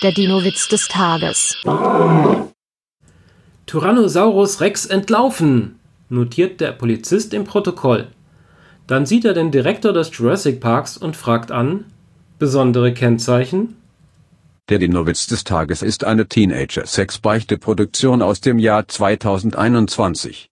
Der Dino-Witz des Tages. Tyrannosaurus Rex entlaufen, notiert der Polizist im Protokoll. Dann sieht er den Direktor des Jurassic Parks und fragt an: Besondere Kennzeichen? Der Dino-Witz des Tages ist eine Teenager-Sex-Beichte-Produktion aus dem Jahr 2021.